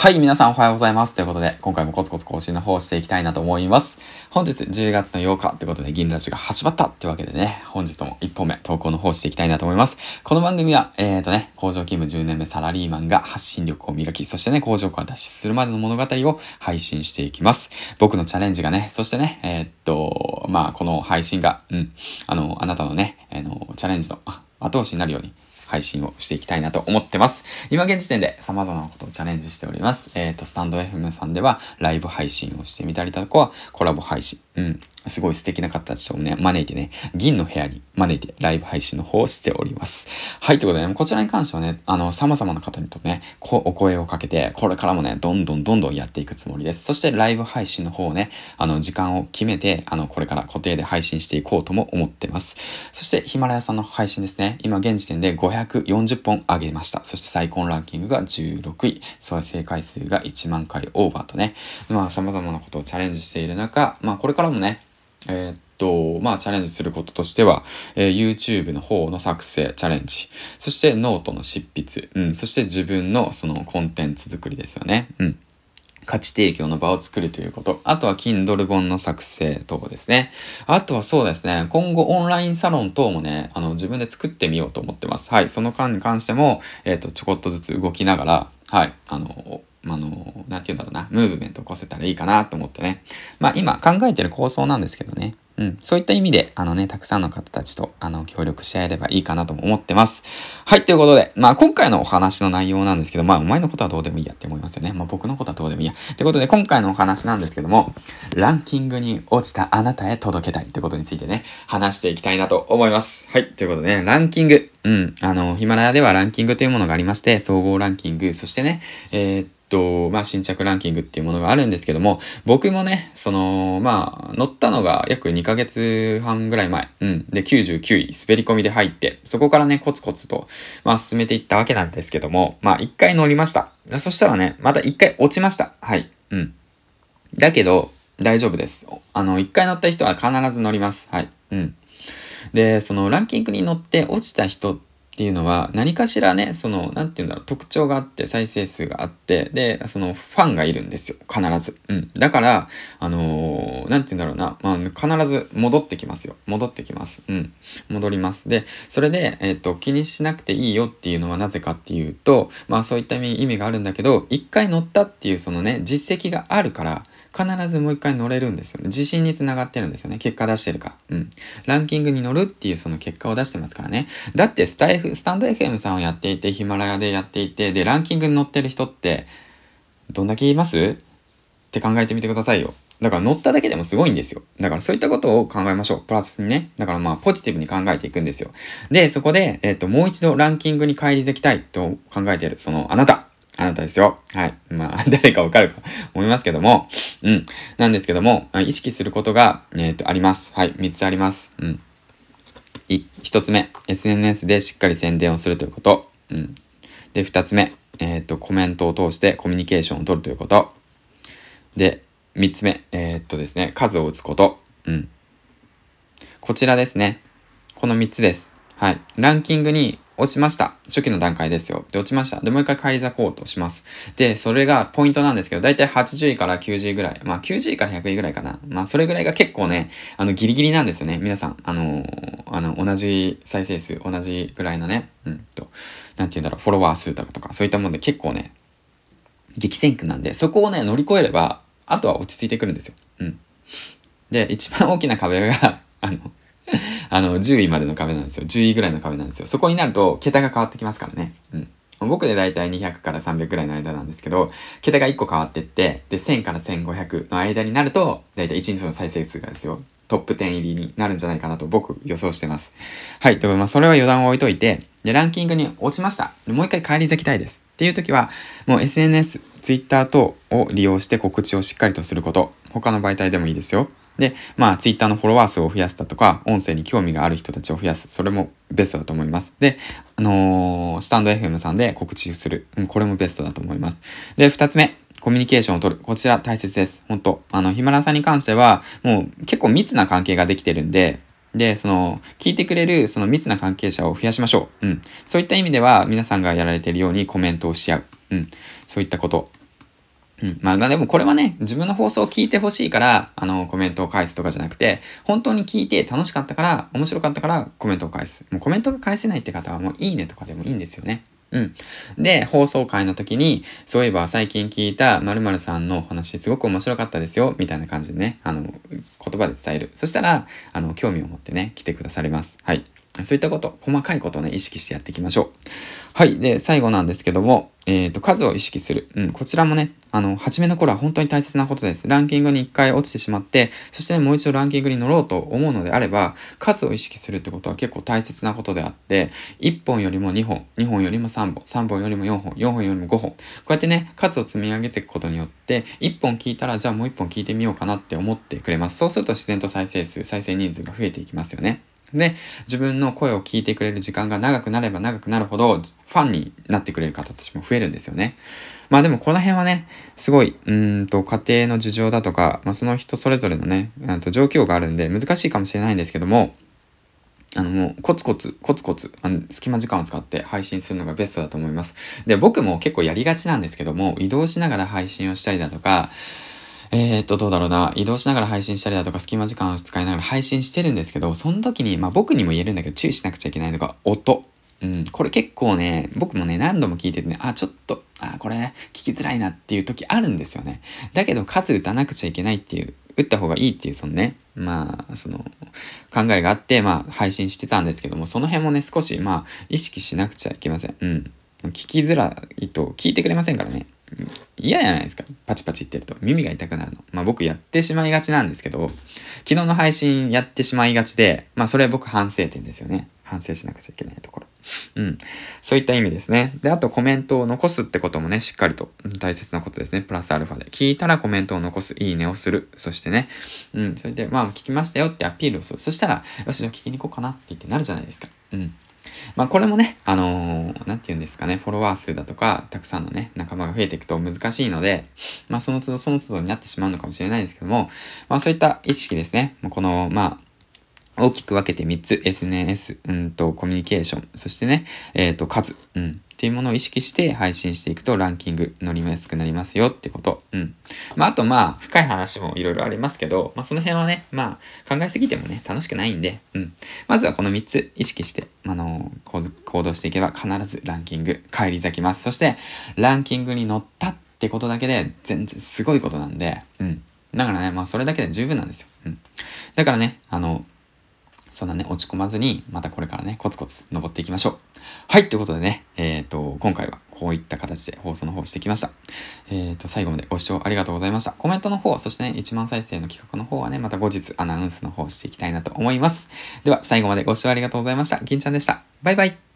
はい、皆さんおはようございます。ということで、今回もコツコツ更新の方をしていきたいなと思います。本日10月の8日ということで、銀ラジが始まったってわけでね、本日も1本目投稿の方していきたいなと思います。この番組は、えーとね、工場勤務10年目サラリーマンが発信力を磨き、そしてね、工場から脱出するまでの物語を配信していきます。僕のチャレンジがね、そしてね、えー、っと、まあ、この配信が、うん、あの、あなたのね、あの、チャレンジの後押しになるように、配信をしていきたいなと思ってます。今現時点で様々なことをチャレンジしております。えっ、ー、と、スタンド FM さんではライブ配信をしてみたりとか、コラボ配信、うん、すごい素敵な方たちをね、招いてね、銀の部屋に招いてライブ配信の方をしております。はい、ということでね、こちらに関してはね、あの、様々な方にとね、こお声をかけて、これからもね、どんどんどんどんやっていくつもりです。そしてライブ配信の方をね、あの、時間を決めて、あの、これから固定で配信していこうとも思ってます。そして、ヒマラヤさんの配信ですね、今現時点で540本上げました。そして最高ランキングが16位、再生回数が1万回オーバーとね、まあ、様々なことをチャレンジしている中、まあ、これからもね、えー、っと、まあ、チャレンジすることとしては、えー、YouTube の方の作成、チャレンジ。そしてノートの執筆。うん。そして自分のそのコンテンツ作りですよね。うん。価値提供の場を作るということ。あとは Kindle 本の作成等ですね。あとはそうですね、今後オンラインサロン等もね、あの、自分で作ってみようと思ってます。はい。その間に関しても、えっ、ー、と、ちょこっとずつ動きながら、はい。あの、あの、なんて言うんだろうな、ムーブメントを起こせたらいいかなと思ってね。まあ今考えてる構想なんですけどね。うん。そういった意味で、あのね、たくさんの方たちと、あの、協力し合えればいいかなとも思ってます。はい、ということで、まあ、今回のお話の内容なんですけど、まあ、お前のことはどうでもいいやって思いますよね。まあ、僕のことはどうでもいいや。ということで、今回のお話なんですけども、ランキングに落ちたあなたへ届けたいってことについてね、話していきたいなと思います。はい、ということでね、ランキング。うん。あの、ヒマラヤではランキングというものがありまして、総合ランキング、そしてね、えーと、まあ、新着ランキングっていうものがあるんですけども、僕もね、その、まあ、乗ったのが約2ヶ月半ぐらい前、うん。で、99位、滑り込みで入って、そこからね、コツコツと、まあ、進めていったわけなんですけども、まあ、1回乗りました。そしたらね、また1回落ちました。はい。うん。だけど、大丈夫です。あの、1回乗った人は必ず乗ります。はい。うん。で、そのランキングに乗って落ちた人ってっていうのは何かしらね、その、なんて言うんだろう、特徴があって再生数があって、で、そのファンがいるんですよ。必ず。うん。だから、あのー、て言うんだろうな、まあ、必ず戻ってきますよ。戻ってきます。うん。戻ります。で、それで、えっ、ー、と、気にしなくていいよっていうのはなぜかっていうと、まあそういった意味があるんだけど、一回乗ったっていうそのね、実績があるから、必ずもう一回乗れるんですよね。自信につながってるんですよね。結果出してるかうん。ランキングに乗るっていうその結果を出してますからね。だってスタイフ、スタンド FM さんをやっていて、ヒマラヤでやっていて、で、ランキングに乗ってる人って、どんだけいます？って考えてみてくださいよ。だから乗っただけでもすごいんですよ。だからそういったことを考えましょう。プラスにね。だからまあポジティブに考えていくんですよ。で、そこで、えっ、ー、と、もう一度ランキングに返り咲きたいと考えている、そのあなた。あなたですよ。はい。まあ、誰かわかるか 思いますけども、うん。なんですけども、意識することが、えっ、ー、と、あります。はい。3つあります。うん。い、1つ目、SNS でしっかり宣伝をするということ。うん。で、2つ目、えっ、ー、と、コメントを通してコミュニケーションを取るということ。で、3つ目、えー、っとですね、数を打つこと。うん。こちらですね。この3つです。はい。ランキングに落ちました。初期の段階ですよ。で、落ちました。で、もう一回返り咲こうとします。で、それがポイントなんですけど、だいたい80位から90位ぐらい。まあ、90位から100位ぐらいかな。まあ、それぐらいが結構ね、あの、ギリギリなんですよね。皆さん。あのー、あの、同じ再生数、同じぐらいのね、うんと、なんて言うんだろう、フォロワー数とかとか、そういったもんで結構ね、激戦区なんで、そこをね、乗り越えれば、あとは落ち着いてくるんですよ。うん。で、一番大きな壁があのあの、10位までの壁なんですよ。10位ぐらいの壁なんですよ。そこになると、桁が変わってきますからね。うん。僕でだいたい200から300ぐらいの間なんですけど、桁が1個変わってって、で、1000から1500の間になると、だいたい1日の再生数がですよ、トップ10入りになるんじゃないかなと僕予想してます。はい。ということで、まあ、それは余談を置いといて、で、ランキングに落ちました。もう一回返り咲きたいです。っていう時は、もう SNS、Twitter 等を利用して告知をしっかりとすること。他の媒体でもいいですよ。で、まあ、ツイッターのフォロワー数を増やすだとか、音声に興味がある人たちを増やす。それもベストだと思います。で、あのー、スタンド FM さんで告知する。うん、これもベストだと思います。で、二つ目。コミュニケーションを取る。こちら大切です。本当あの、ヒマラさんに関しては、もう結構密な関係ができてるんで、で、その、聞いてくれる、その密な関係者を増やしましょう。うん。そういった意味では、皆さんがやられているようにコメントをし合う。うん。そういったことうん。まあでもこれはね、自分の放送を聞いてほしいから、あの、コメントを返すとかじゃなくて、本当に聞いて楽しかったから、面白かったからコメントを返す。もうコメントが返せないって方はもういいねとかでもいいんですよね。うん。で、放送回の時に、そういえば最近聞いた〇〇さんのお話すごく面白かったですよ、みたいな感じでね、あの、言葉で伝える。そしたら、あの、興味を持ってね、来てくださります。はい。そういったこと、細かいことをね、意識してやっていきましょう。はい。で、最後なんですけども、えっ、ー、と、数を意識する。うん、こちらもね、あの、初めの頃は本当に大切なことです。ランキングに一回落ちてしまって、そしてね、もう一度ランキングに乗ろうと思うのであれば、数を意識するってことは結構大切なことであって、1本よりも2本、2本よりも3本、3本よりも4本、4本よりも5本。こうやってね、数を積み上げていくことによって、1本聞いたら、じゃあもう1本聞いてみようかなって思ってくれます。そうすると自然と再生数、再生人数が増えていきますよね。で、自分の声を聞いてくれる時間が長くなれば長くなるほど、ファンになってくれる方たちも増えるんですよね。まあでもこの辺はね、すごい、うんと、家庭の事情だとか、まあその人それぞれのね、と状況があるんで難しいかもしれないんですけども、あのもうコツコツ、コツコツ、あの隙間時間を使って配信するのがベストだと思います。で、僕も結構やりがちなんですけども、移動しながら配信をしたりだとか、えー、っと、どうだろうな。移動しながら配信したりだとか、隙間時間を使いながら配信してるんですけど、その時に、まあ僕にも言えるんだけど、注意しなくちゃいけないのが、音。うん、これ結構ね、僕もね、何度も聞いててね、あ、ちょっと、あ、これ、聞きづらいなっていう時あるんですよね。だけど、数打たなくちゃいけないっていう、打った方がいいっていう、そのね、まあ、その、考えがあって、まあ、配信してたんですけども、その辺もね、少し、まあ、意識しなくちゃいけません。うん。聞きづらいと聞いてくれませんからね。嫌じゃないですか。パチパチってると。耳が痛くなるの。まあ僕やってしまいがちなんですけど、昨日の配信やってしまいがちで、まあそれは僕反省点ですよね。反省しなくちゃいけないところ。うん。そういった意味ですね。で、あとコメントを残すってこともね、しっかりと大切なことですね。プラスアルファで。聞いたらコメントを残す。いいねをする。そしてね、うん。それで、まあ聞きましたよってアピールをする。そしたら、よし、じゃあ聞きに行こうかなって言ってなるじゃないですか。うん。まあこれもね、あのー、なんて言うんですかね、フォロワー数だとか、たくさんのね、仲間が増えていくと難しいので、まあその都度その都度になってしまうのかもしれないですけども、まあそういった意識ですね、この、まあ、大きく分けて3つ、SNS、うんと、コミュニケーション、そしてね、えっ、ー、と、数、うん、っていうものを意識して配信していくとランキング乗りやすくなりますよってこと。うん。まあ、あとまあ、深い話もいろいろありますけど、まあ、その辺はね、まあ、考えすぎてもね、楽しくないんで、うん。まずはこの3つ意識して、あの、行動していけば必ずランキング返り咲きます。そして、ランキングに乗ったってことだけで全然すごいことなんで、うん。だからね、まあ、それだけで十分なんですよ。うん。だからね、あの、そんなね、落ち込まずに、またこれからね、コツコツ登っていきましょう。はい、ということでね、えっ、ー、と、今回はこういった形で放送の方してきました。えっ、ー、と、最後までご視聴ありがとうございました。コメントの方、そしてね、1万再生の企画の方はね、また後日アナウンスの方していきたいなと思います。では、最後までご視聴ありがとうございました。銀ちゃんでした。バイバイ。